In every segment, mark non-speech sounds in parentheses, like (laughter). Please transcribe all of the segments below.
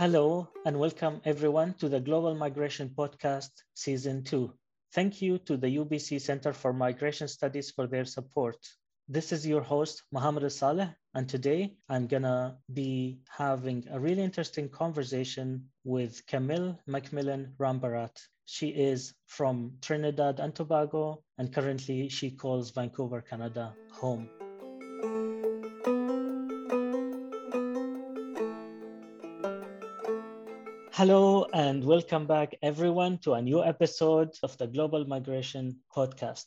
Hello, and welcome everyone to the Global Migration Podcast Season 2. Thank you to the UBC Center for Migration Studies for their support. This is your host, Mohammed Saleh, and today I'm gonna be having a really interesting conversation with Camille Macmillan Rambarat. She is from Trinidad and Tobago, and currently she calls Vancouver, Canada home. Hello, and welcome back, everyone, to a new episode of the Global Migration Podcast.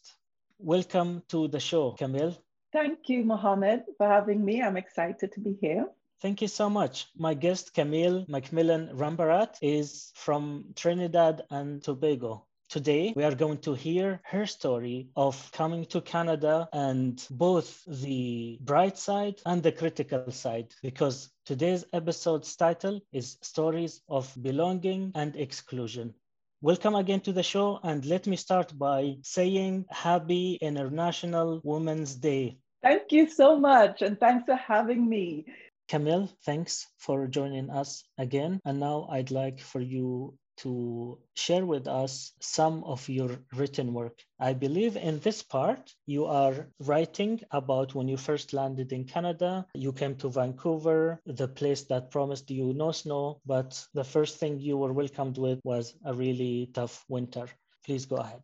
Welcome to the show, Camille. Thank you, Mohammed, for having me. I'm excited to be here. Thank you so much. My guest, Camille Macmillan Rambarat, is from Trinidad and Tobago. Today, we are going to hear her story of coming to Canada and both the bright side and the critical side, because today's episode's title is Stories of Belonging and Exclusion. Welcome again to the show, and let me start by saying Happy International Women's Day. Thank you so much, and thanks for having me. Camille, thanks for joining us again. And now I'd like for you to share with us some of your written work. I believe in this part, you are writing about when you first landed in Canada. You came to Vancouver, the place that promised you no snow, but the first thing you were welcomed with was a really tough winter. Please go ahead.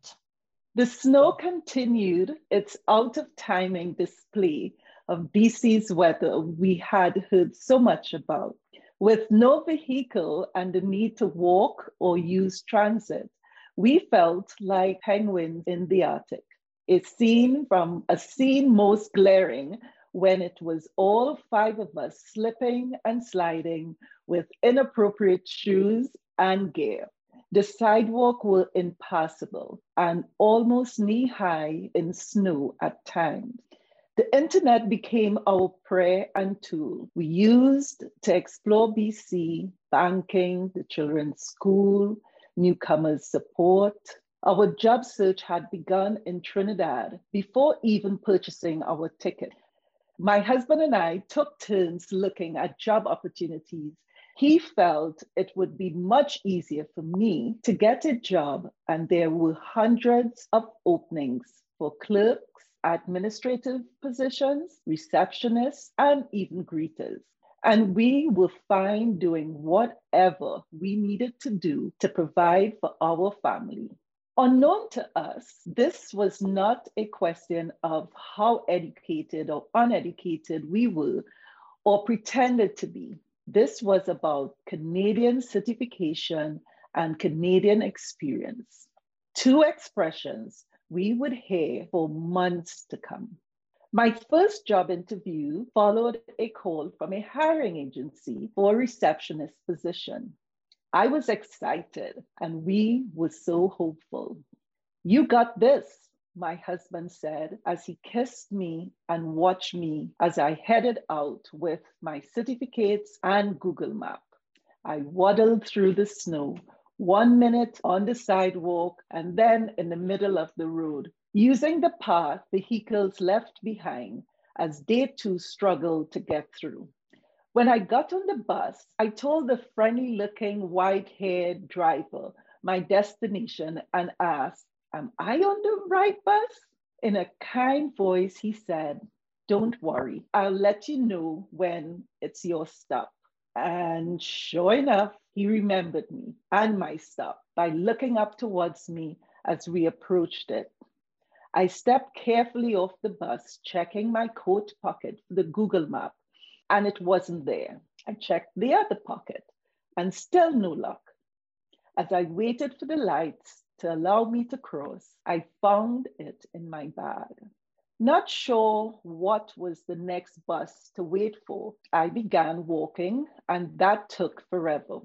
The snow continued its out of timing display of BC's weather we had heard so much about. With no vehicle and the need to walk or use transit, we felt like penguins in the Arctic. A scene from a scene most glaring when it was all five of us slipping and sliding with inappropriate shoes and gear. The sidewalk was impassable and almost knee high in snow at times. The internet became our prayer and tool. We used to explore BC, banking, the children's school, newcomers support. Our job search had begun in Trinidad before even purchasing our ticket. My husband and I took turns looking at job opportunities. He felt it would be much easier for me to get a job, and there were hundreds of openings for clerks administrative positions, receptionists, and even greeters. And we were fine doing whatever we needed to do to provide for our family. Unknown to us, this was not a question of how educated or uneducated we were or pretended to be. This was about Canadian certification and Canadian experience. Two expressions we would hear for months to come. My first job interview followed a call from a hiring agency for a receptionist position. I was excited and we were so hopeful. You got this, my husband said as he kissed me and watched me as I headed out with my certificates and Google Map. I waddled through the snow, one minute on the sidewalk, and then in the middle of the road, using the path vehicles left behind as they too struggled to get through. When I got on the bus, I told the friendly looking white haired driver my destination and asked, Am I on the right bus? In a kind voice, he said, Don't worry, I'll let you know when it's your stop. And sure enough, he remembered me and my stop by looking up towards me as we approached it. I stepped carefully off the bus, checking my coat pocket for the Google map, and it wasn't there. I checked the other pocket, and still no luck. As I waited for the lights to allow me to cross, I found it in my bag. Not sure what was the next bus to wait for, I began walking, and that took forever.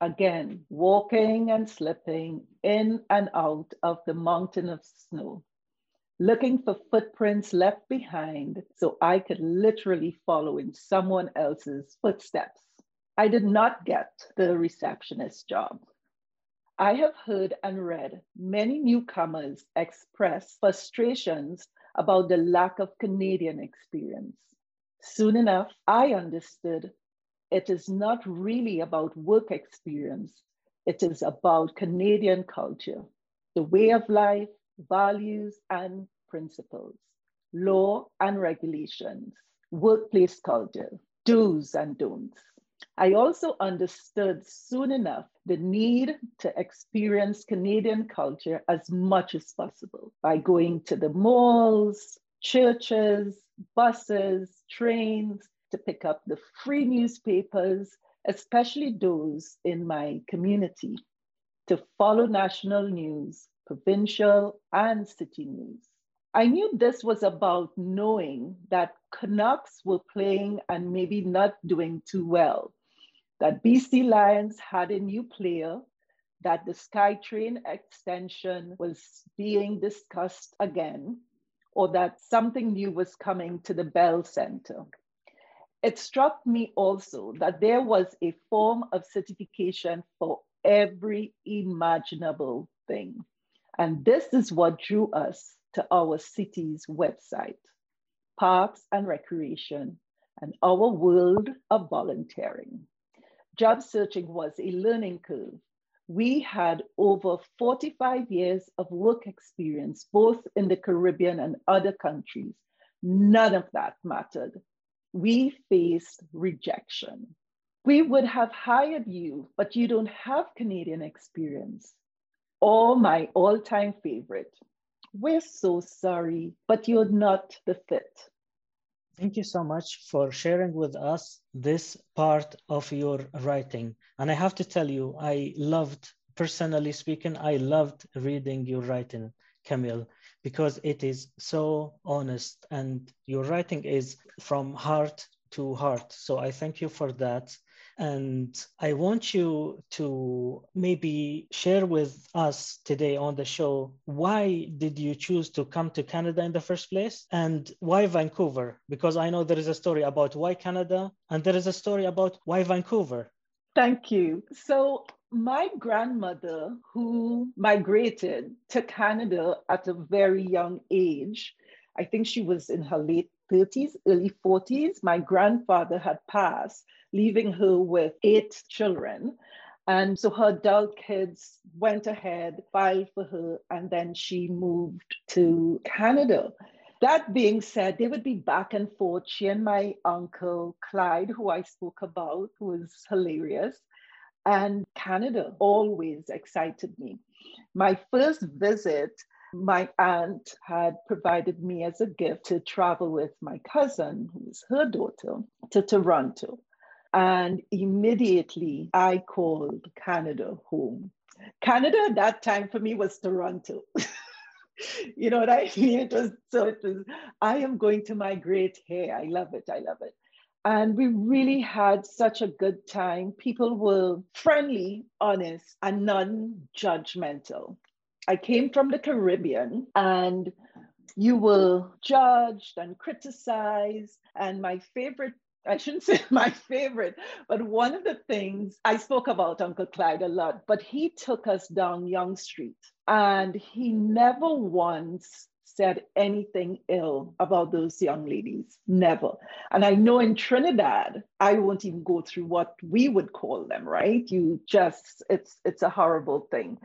Again, walking and slipping in and out of the mountain of snow, looking for footprints left behind so I could literally follow in someone else's footsteps. I did not get the receptionist job. I have heard and read many newcomers express frustrations about the lack of Canadian experience. Soon enough, I understood it is not really about work experience. It is about Canadian culture, the way of life, values and principles, law and regulations, workplace culture, do's and don'ts. I also understood soon enough the need to experience Canadian culture as much as possible by going to the malls, churches, buses, trains to pick up the free newspapers, especially those in my community, to follow national news, provincial and city news. I knew this was about knowing that Canucks were playing and maybe not doing too well, that BC Lions had a new player, that the SkyTrain extension was being discussed again, or that something new was coming to the Bell Center. It struck me also that there was a form of certification for every imaginable thing. And this is what drew us to our city's website, Parks and Recreation, and our world of volunteering. Job searching was a learning curve. We had over 45 years of work experience, both in the Caribbean and other countries. None of that mattered. We faced rejection. We would have hired you, but you don't have Canadian experience. Or my all time favorite, we're so sorry, but you're not the fit. Thank you so much for sharing with us this part of your writing. And I have to tell you, I loved, personally speaking, I loved reading your writing, Camille, because it is so honest and your writing is from heart to heart. So I thank you for that. And I want you to maybe share with us today on the show why did you choose to come to Canada in the first place and why Vancouver? Because I know there is a story about why Canada and there is a story about why Vancouver. Thank you. So, my grandmother, who migrated to Canada at a very young age, I think she was in her late 30s, early 40s. My grandfather had passed leaving her with eight children. And so her adult kids went ahead, filed for her, and then she moved to Canada. That being said, they would be back and forth. She and my uncle Clyde, who I spoke about, who was hilarious, and Canada always excited me. My first visit, my aunt had provided me as a gift to travel with my cousin, who was her daughter, to Toronto. And immediately I called Canada home. Canada at that time for me was Toronto. (laughs) you know what I mean? It was so it was, I am going to migrate here. I love it. I love it. And we really had such a good time. People were friendly, honest, and non judgmental. I came from the Caribbean and you were judged and criticized. And my favorite I shouldn't (laughs) say my favorite, but one of the things I spoke about Uncle Clyde a lot, but he took us down Yonge Street and he never once said anything ill about those young ladies. Never. And I know in Trinidad, I won't even go through what we would call them, right? You just, it's it's a horrible thing.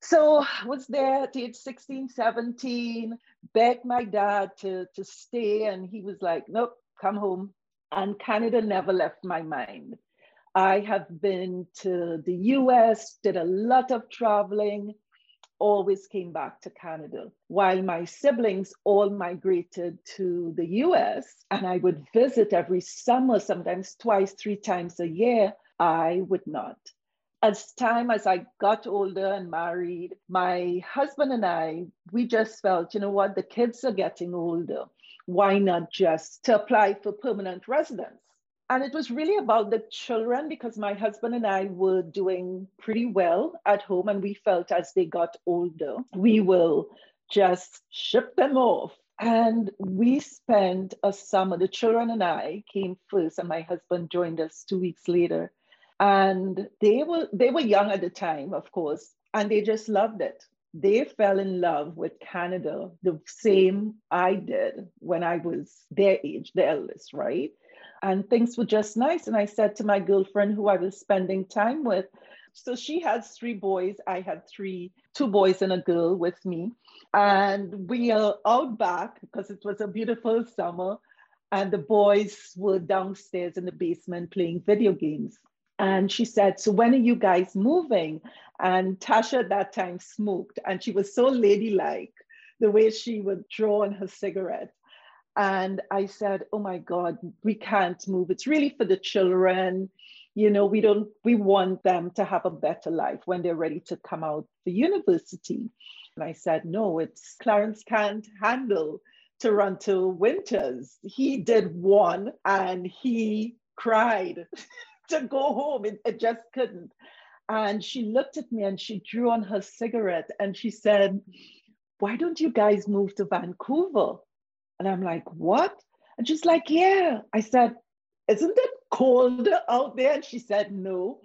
So I was there at age 16, 17, begged my dad to, to stay, and he was like, nope, come home and Canada never left my mind. I have been to the US, did a lot of traveling, always came back to Canada. While my siblings all migrated to the US, and I would visit every summer, sometimes twice, three times a year, I would not. As time as I got older and married, my husband and I, we just felt, you know what, the kids are getting older why not just to apply for permanent residence? And it was really about the children because my husband and I were doing pretty well at home. And we felt as they got older, we will just ship them off. And we spent a summer, the children and I came first, and my husband joined us two weeks later. And they were they were young at the time, of course, and they just loved it they fell in love with Canada the same I did when I was their age, the eldest, right? And things were just nice. And I said to my girlfriend who I was spending time with, so she has three boys. I had three, two boys and a girl with me. And we are out back because it was a beautiful summer. And the boys were downstairs in the basement playing video games. And she said, So when are you guys moving? And Tasha at that time smoked, and she was so ladylike, the way she would draw on her cigarette. And I said, Oh my God, we can't move. It's really for the children. You know, we don't, we want them to have a better life when they're ready to come out the university. And I said, No, it's Clarence can't handle Toronto winters. He did one and he cried (laughs) to go home. It, it just couldn't. And she looked at me and she drew on her cigarette and she said, Why don't you guys move to Vancouver? And I'm like, What? And she's like, Yeah. I said, Isn't it cold out there? And she said, No.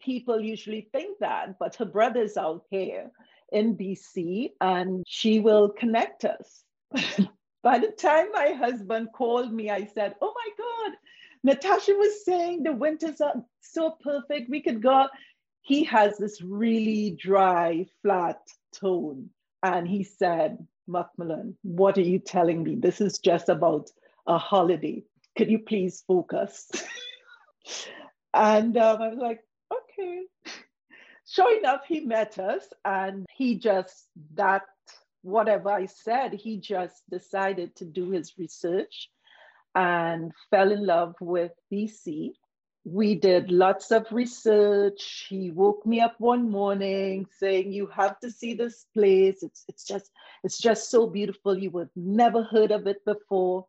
People usually think that, but her brother's out here in BC and she will connect us. (laughs) By the time my husband called me, I said, Oh my God, Natasha was saying the winters are so perfect. We could go. He has this really dry, flat tone. And he said, Macmillan, what are you telling me? This is just about a holiday. Could you please focus? (laughs) and um, I was like, okay. Sure enough, he met us and he just, that, whatever I said, he just decided to do his research and fell in love with BC. We did lots of research. He woke me up one morning saying, "You have to see this place. It's it's just it's just so beautiful. You would never heard of it before."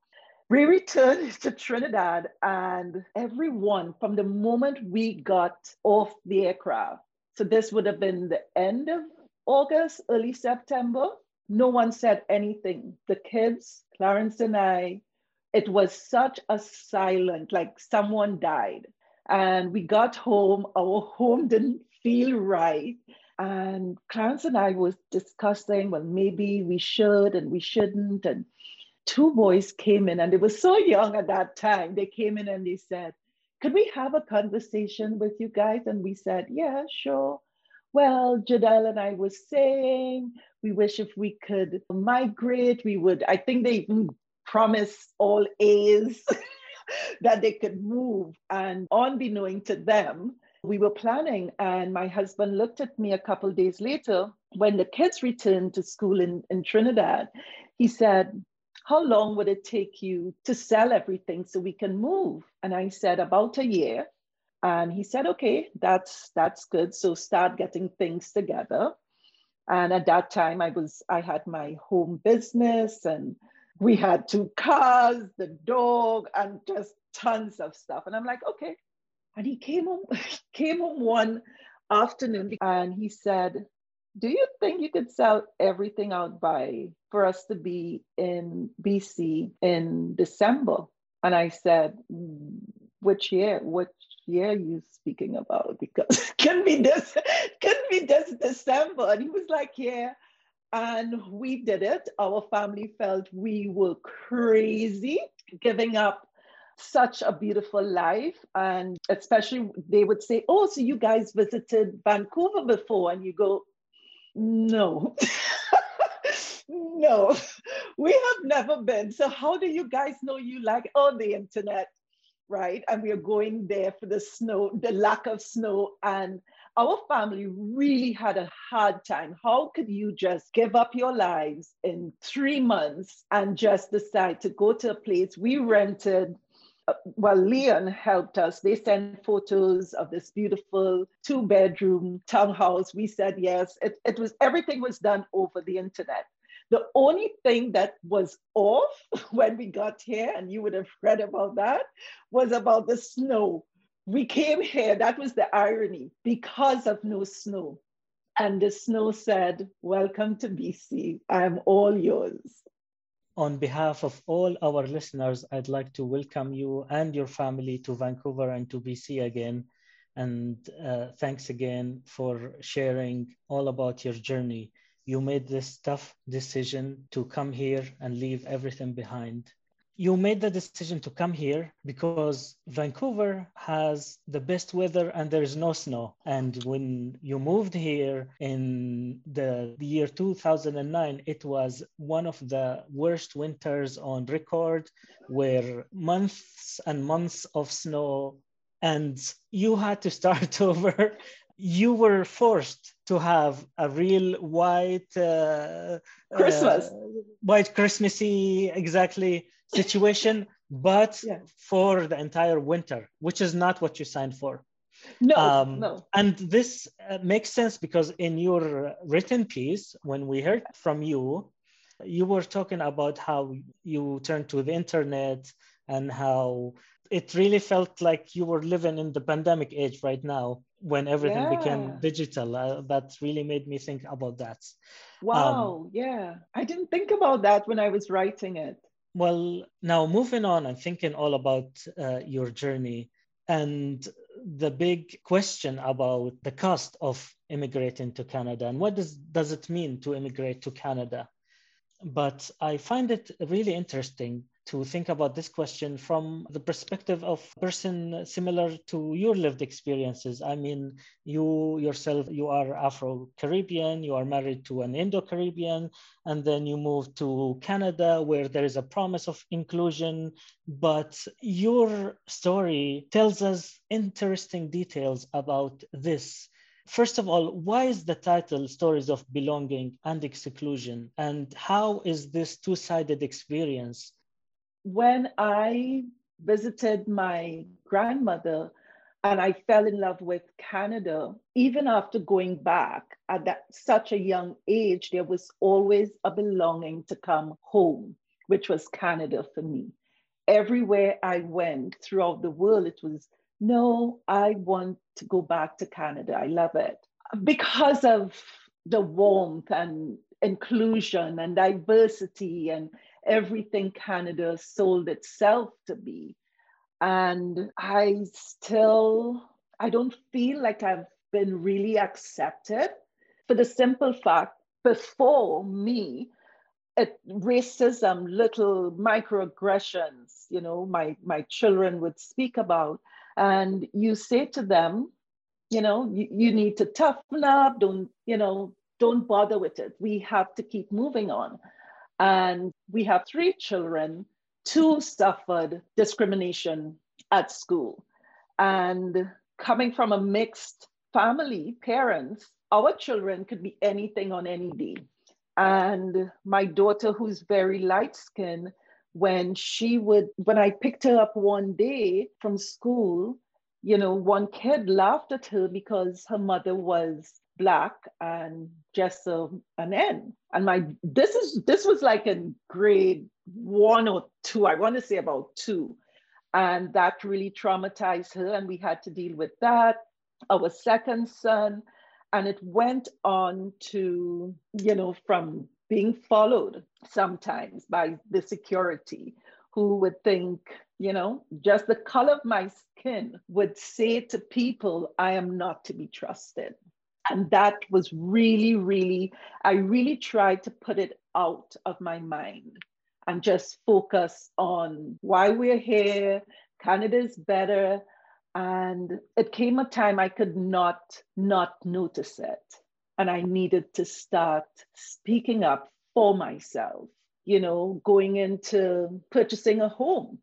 We returned (laughs) to Trinidad, and everyone from the moment we got off the aircraft, so this would have been the end of August, early September, no one said anything. The kids, Clarence and I, it was such a silent, like someone died. And we got home, our home didn't feel right. And Clarence and I was discussing, well, maybe we should and we shouldn't. And two boys came in, and they were so young at that time. They came in and they said, Could we have a conversation with you guys? And we said, Yeah, sure. Well, Jadelle and I was saying, we wish if we could migrate, we would. I think they even promise all A's (laughs) that they could move. And unbeknown to them, we were planning. And my husband looked at me a couple days later when the kids returned to school in, in Trinidad. He said, How long would it take you to sell everything so we can move? And I said, About a year. And he said, okay, that's that's good. So start getting things together. And at that time I was I had my home business and we had two cars, the dog, and just tons of stuff. And I'm like, okay. And he came home, (laughs) came home one afternoon and he said, Do you think you could sell everything out by for us to be in BC in December? And I said, mm, Which year? Which year are you speaking about? Because (laughs) can be this, can be this December. And he was like, Yeah. And we did it. Our family felt we were crazy giving up such a beautiful life. And especially, they would say, Oh, so you guys visited Vancouver before? And you go, No. (laughs) no, we have never been. So, how do you guys know you like on oh, the internet? Right. And we are going there for the snow, the lack of snow. And our family really had a hard time. How could you just give up your lives in three months and just decide to go to a place we rented? Uh, well, Leon helped us. They sent photos of this beautiful two bedroom townhouse. We said yes. It, it was everything was done over the internet. The only thing that was off (laughs) when we got here, and you would have read about that, was about the snow we came here, that was the irony, because of no snow. And the snow said, Welcome to BC. I'm all yours. On behalf of all our listeners, I'd like to welcome you and your family to Vancouver and to BC again. And uh, thanks again for sharing all about your journey you made this tough decision to come here and leave everything behind you made the decision to come here because Vancouver has the best weather and there is no snow. And when you moved here in the year 2009, it was one of the worst winters on record, where months and months of snow, and you had to start (laughs) over. You were forced to have a real white uh, Christmas, uh, white Christmassy, exactly situation, but yeah. for the entire winter, which is not what you signed for. No, um, no. And this uh, makes sense because in your written piece, when we heard from you, you were talking about how you turned to the internet and how it really felt like you were living in the pandemic age right now when everything yeah. became digital. Uh, that really made me think about that. Wow, um, yeah. I didn't think about that when I was writing it. Well, now moving on and thinking all about uh, your journey and the big question about the cost of immigrating to Canada and what does, does it mean to immigrate to Canada? But I find it really interesting to think about this question from the perspective of a person similar to your lived experiences. I mean, you yourself, you are Afro Caribbean, you are married to an Indo Caribbean, and then you move to Canada where there is a promise of inclusion. But your story tells us interesting details about this. First of all, why is the title Stories of Belonging and Exclusion? And how is this two sided experience when I visited my grandmother and I fell in love with Canada, even after going back at that such a young age, there was always a belonging to come home, which was Canada for me. Everywhere I went throughout the world, it was no, I want to go back to Canada. I love it because of the warmth and inclusion and diversity and everything Canada sold itself to be. And I still, I don't feel like I've been really accepted for the simple fact before me, it, racism, little microaggressions, you know, my, my children would speak about. And you say to them, you know, you, you need to toughen up, don't, you know, don't bother with it. We have to keep moving on. And we have three children. Two suffered discrimination at school. And coming from a mixed family, parents, our children could be anything on any day. And my daughter, who's very light skinned, when she would, when I picked her up one day from school, you know, one kid laughed at her because her mother was black and just a, an N. And my this is this was like in grade one or two, I want to say about two. And that really traumatized her, and we had to deal with that. Our second son, and it went on to, you know, from being followed sometimes by the security who would think, you know, just the color of my skin would say to people, I am not to be trusted. And that was really, really, I really tried to put it out of my mind and just focus on why we're here. Canada is better. And it came a time I could not not notice it. And I needed to start speaking up for myself, you know, going into purchasing a home.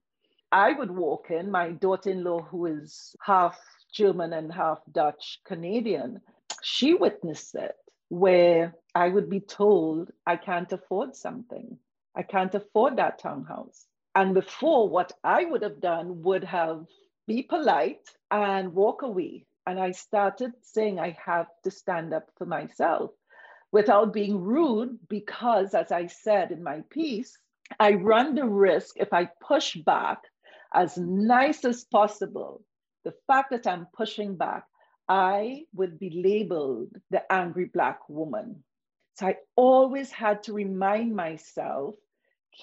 I would walk in, my daughter in law, who is half German and half Dutch Canadian, she witnessed it where I would be told I can't afford something. I can't afford that townhouse. And before, what I would have done would have be polite and walk away. And I started saying I have to stand up for myself without being rude, because as I said in my piece, I run the risk if I push back as nice as possible. The fact that I'm pushing back I would be labeled the angry Black woman. So I always had to remind myself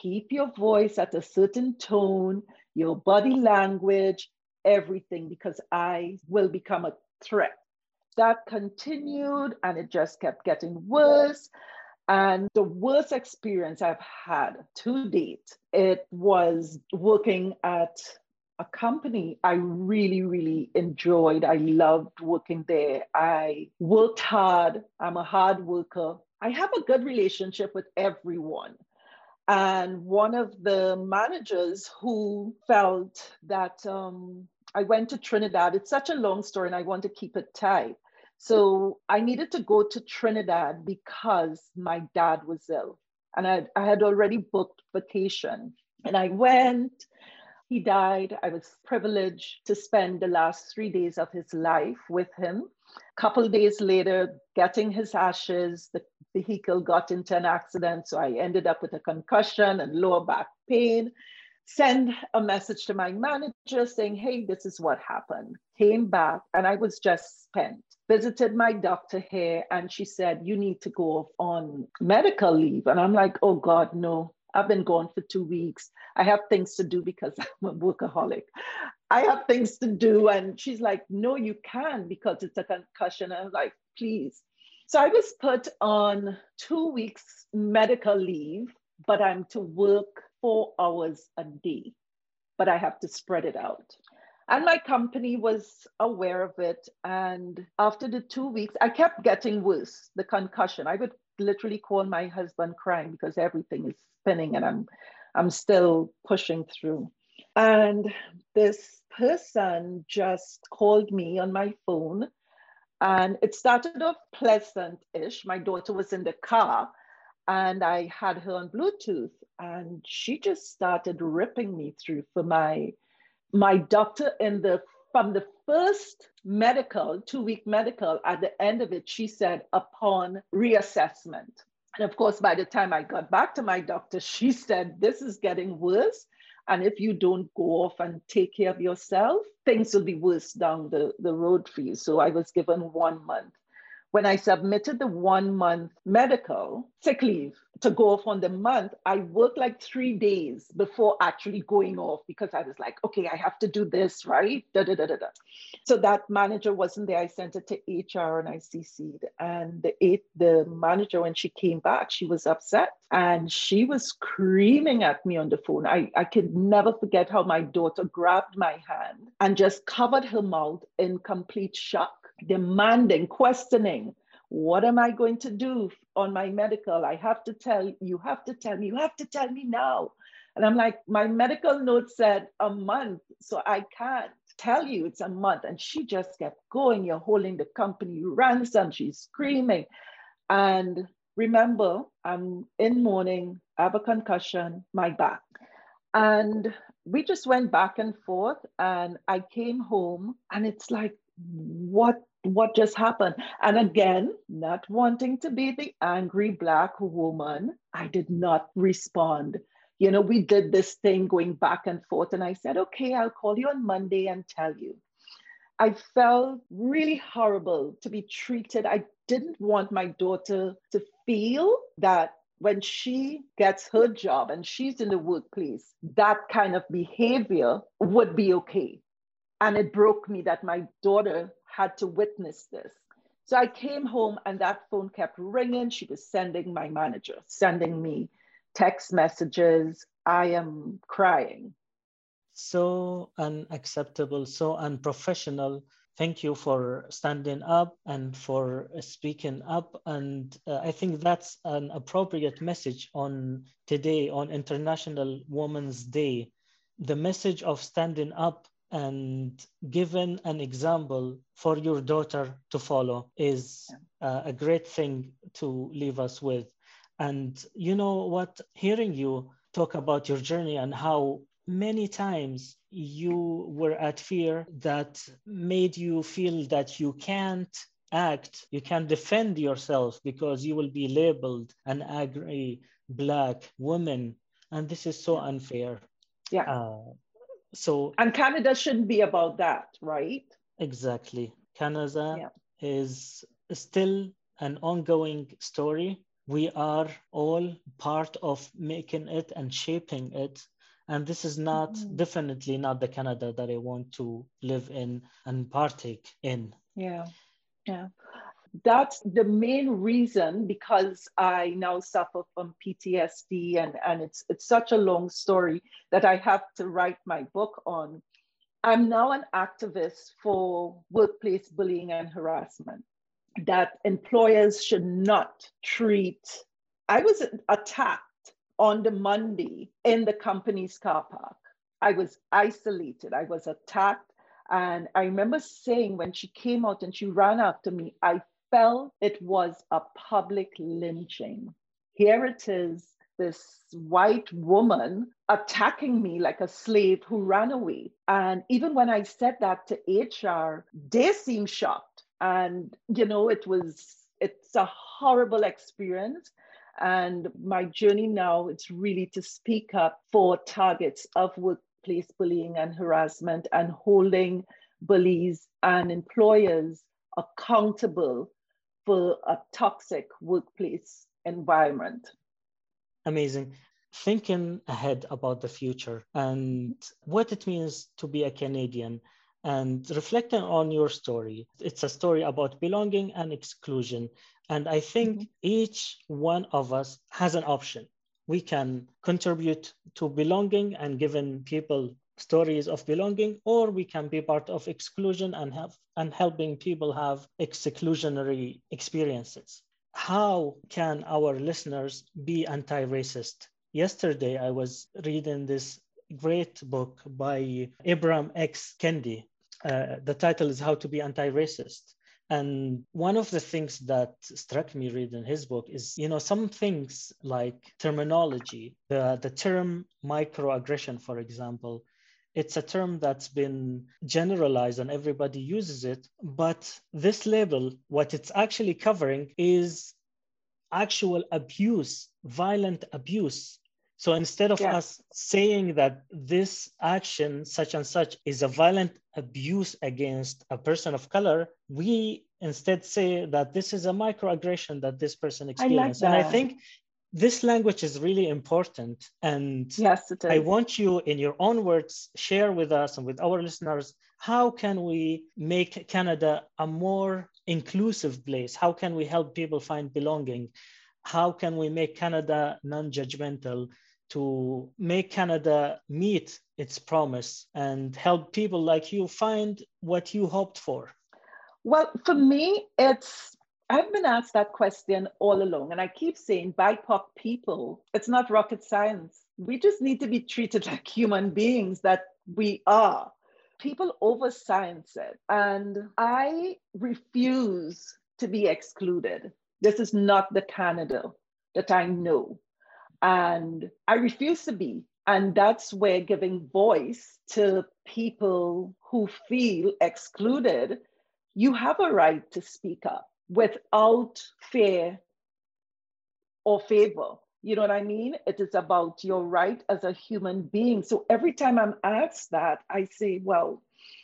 keep your voice at a certain tone, your body language, everything, because I will become a threat. That continued and it just kept getting worse. And the worst experience I've had to date, it was working at a company I really, really enjoyed. I loved working there. I worked hard. I'm a hard worker. I have a good relationship with everyone. And one of the managers who felt that um, I went to Trinidad, it's such a long story and I want to keep it tight. So I needed to go to Trinidad because my dad was ill and I, I had already booked vacation. And I went, he died. I was privileged to spend the last three days of his life with him. A couple days later, getting his ashes, the vehicle got into an accident. So I ended up with a concussion and lower back pain. Send a message to my manager saying, hey, this is what happened. Came back and I was just spent. Visited my doctor here and she said, you need to go on medical leave. And I'm like, oh God, no, I've been gone for two weeks. I have things to do because (laughs) I'm a workaholic. I have things to do. And she's like, no, you can because it's a concussion. I'm like, please. So I was put on two weeks medical leave, but I'm to work four hours a day, but I have to spread it out. And my company was aware of it. And after the two weeks, I kept getting worse, the concussion. I would literally call my husband crying because everything is spinning and I'm I'm still pushing through. And this person just called me on my phone and it started off pleasant-ish. My daughter was in the car and I had her on Bluetooth and she just started ripping me through for my my doctor in the from the first medical, two week medical, at the end of it, she said, upon reassessment. And of course, by the time I got back to my doctor, she said, This is getting worse. And if you don't go off and take care of yourself, things will be worse down the, the road for you. So I was given one month. When I submitted the one month medical sick leave, to go off on the month, I worked like three days before actually going off because I was like, okay, I have to do this, right? Da, da, da, da, da. So that manager wasn't there. I sent it to HR and I CC'd. And the, eight, the manager, when she came back, she was upset and she was screaming at me on the phone. I, I could never forget how my daughter grabbed my hand and just covered her mouth in complete shock, demanding, questioning what am I going to do on my medical? I have to tell you, have to tell me, you have to tell me now. And I'm like, my medical note said a month, so I can't tell you it's a month. And she just kept going. You're holding the company ransom. She's screaming. And remember, I'm in mourning, I have a concussion, my back. And we just went back and forth. And I came home, and it's like, what what just happened? And again, not wanting to be the angry Black woman, I did not respond. You know, we did this thing going back and forth, and I said, okay, I'll call you on Monday and tell you. I felt really horrible to be treated. I didn't want my daughter to feel that when she gets her job and she's in the workplace, that kind of behavior would be okay. And it broke me that my daughter had to witness this. So I came home and that phone kept ringing. She was sending my manager, sending me text messages. I am crying. So unacceptable, so unprofessional. Thank you for standing up and for speaking up. And uh, I think that's an appropriate message on today, on International Women's Day. The message of standing up and given an example for your daughter to follow is uh, a great thing to leave us with. And you know what, hearing you talk about your journey and how many times you were at fear that made you feel that you can't act, you can't defend yourself because you will be labeled an angry black woman. And this is so unfair. Yeah. Uh, so and Canada shouldn't be about that, right? Exactly. Canada yeah. is still an ongoing story. We are all part of making it and shaping it. And this is not mm-hmm. definitely not the Canada that I want to live in and partake in. Yeah. Yeah. That's the main reason because I now suffer from PTSD and, and it's it's such a long story that I have to write my book on. I'm now an activist for workplace bullying and harassment that employers should not treat. I was attacked on the Monday in the company's car park. I was isolated. I was attacked. And I remember saying when she came out and she ran after me, I felt it was a public lynching. Here it is, this white woman attacking me like a slave who ran away. And even when I said that to HR, they seemed shocked. And, you know, it was, it's a horrible experience. And my journey now is really to speak up for targets of workplace bullying and harassment and holding bullies and employers accountable for a toxic workplace environment. Amazing. Thinking ahead about the future and what it means to be a Canadian and reflecting on your story. It's a story about belonging and exclusion. And I think mm-hmm. each one of us has an option. We can contribute to belonging and giving people stories of belonging, or we can be part of exclusion and have and helping people have exclusionary experiences. How can our listeners be anti-racist? Yesterday, I was reading this great book by Ibram X. Kendi. Uh, the title is How to Be Anti-Racist. And one of the things that struck me reading his book is, you know, some things like terminology, the, the term microaggression, for example, it's a term that's been generalized and everybody uses it. But this label, what it's actually covering is actual abuse, violent abuse so instead of yeah. us saying that this action, such and such, is a violent abuse against a person of color, we instead say that this is a microaggression that this person experienced. I like and I think this language is really important. And yes, it is. I want you, in your own words, share with us and with our listeners how can we make Canada a more inclusive place? How can we help people find belonging? How can we make Canada non judgmental? to make Canada meet its promise and help people like you find what you hoped for? Well, for me, it's I've been asked that question all along, and I keep saying BIPOC people, it's not rocket science. We just need to be treated (laughs) like human beings that we are. People over science it, and I refuse to be excluded. This is not the Canada that I know. And I refuse to be. And that's where giving voice to people who feel excluded, you have a right to speak up without fear or favor. You know what I mean? It is about your right as a human being. So every time I'm asked that, I say, well,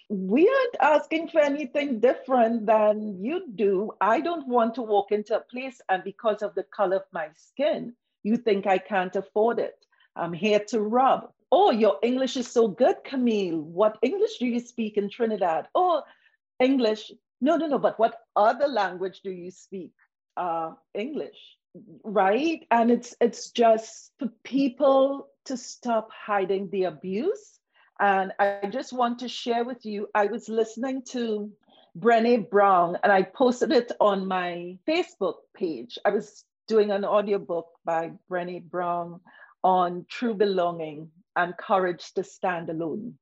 we aren't asking for anything different than you do. I don't want to walk into a place and because of the color of my skin, you think I can't afford it. I'm here to rob. Oh, your English is so good, Camille. What English do you speak in Trinidad? Oh, English. No, no, no. But what other language do you speak? Uh, English, right? And it's it's just for people to stop hiding the abuse. And I just want to share with you. I was listening to Brene Brown, and I posted it on my Facebook page. I was doing an audiobook by Brené Brown on true belonging and courage to stand alone.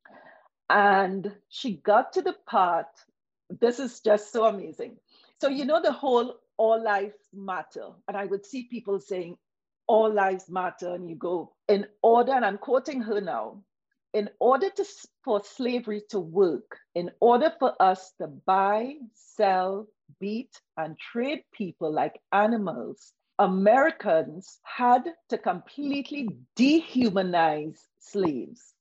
And she got to the part, this is just so amazing. So, you know, the whole all lives matter. And I would see people saying, all lives matter. And you go, in order, and I'm quoting her now, in order to, for slavery to work, in order for us to buy, sell, beat, and trade people like animals, Americans had to completely dehumanize slaves.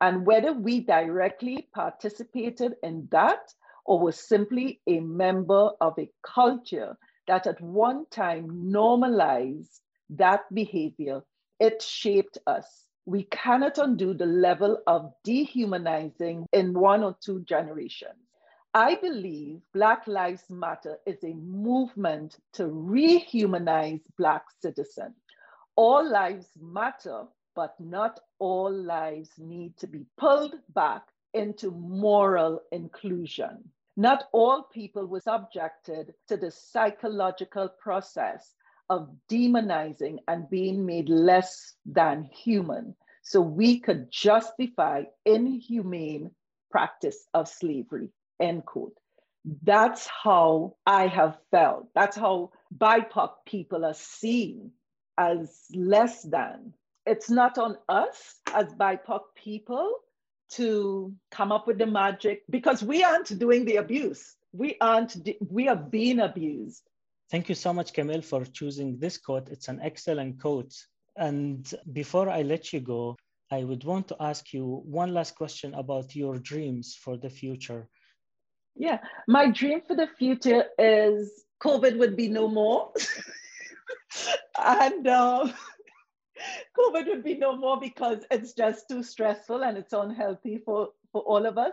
And whether we directly participated in that or was simply a member of a culture that at one time normalized that behavior, it shaped us. We cannot undo the level of dehumanizing in one or two generations. I believe Black Lives Matter is a movement to rehumanize Black citizens. All lives matter, but not all lives need to be pulled back into moral inclusion. Not all people were subjected to the psychological process of demonizing and being made less than human so we could justify inhumane practice of slavery, end quote. That's how I have felt. That's how BIPOC people are seen as less than. It's not on us as BIPOC people to come up with the magic because we aren't doing the abuse. We aren't, we are being abused. Thank you so much, Camille, for choosing this quote. It's an excellent quote. And before I let you go, I would want to ask you one last question about your dreams for the future. Yeah, my dream for the future is COVID would be no more. (laughs) and uh, (laughs) COVID would be no more because it's just too stressful and it's unhealthy for, for all of us.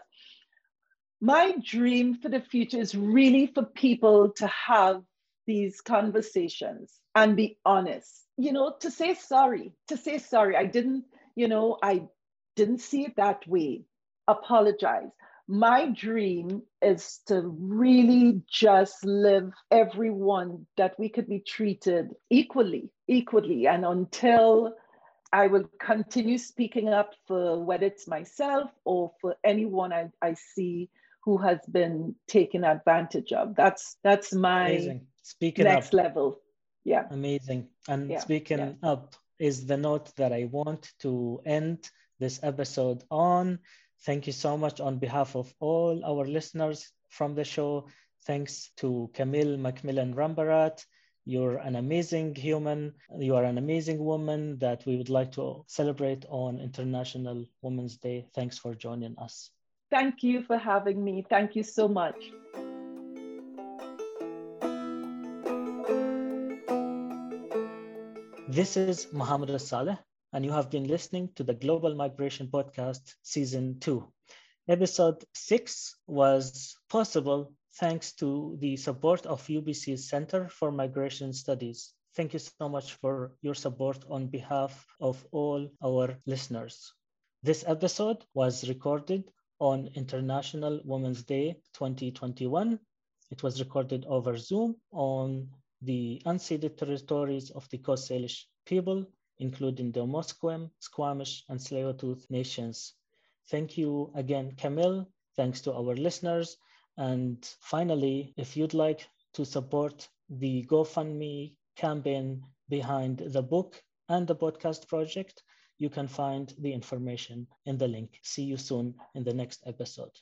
My dream for the future is really for people to have these conversations and be honest. You know, to say sorry, to say sorry. I didn't, you know, I didn't see it that way. Apologize. My dream is to really just live everyone that we could be treated equally, equally. And until I will continue speaking up for whether it's myself or for anyone I, I see who has been taken advantage of. That's that's my Amazing. Speaking next up, level. Yeah. Amazing. And yeah. speaking yeah. up is the note that I want to end this episode on. Thank you so much on behalf of all our listeners from the show. Thanks to Camille Macmillan Rambarat. You're an amazing human. You are an amazing woman that we would like to celebrate on International Women's Day. Thanks for joining us. Thank you for having me. Thank you so much. This is Muhammad Saleh, and you have been listening to the Global Migration Podcast Season 2. Episode 6 was possible thanks to the support of UBC's Center for Migration Studies. Thank you so much for your support on behalf of all our listeners. This episode was recorded on International Women's Day 2021. It was recorded over Zoom on the unceded territories of the Coast Salish people, including the Musqueam, Squamish, and Tsleil-Waututh nations. Thank you again, Camille. Thanks to our listeners. And finally, if you'd like to support the GoFundMe campaign behind the book and the podcast project, you can find the information in the link. See you soon in the next episode.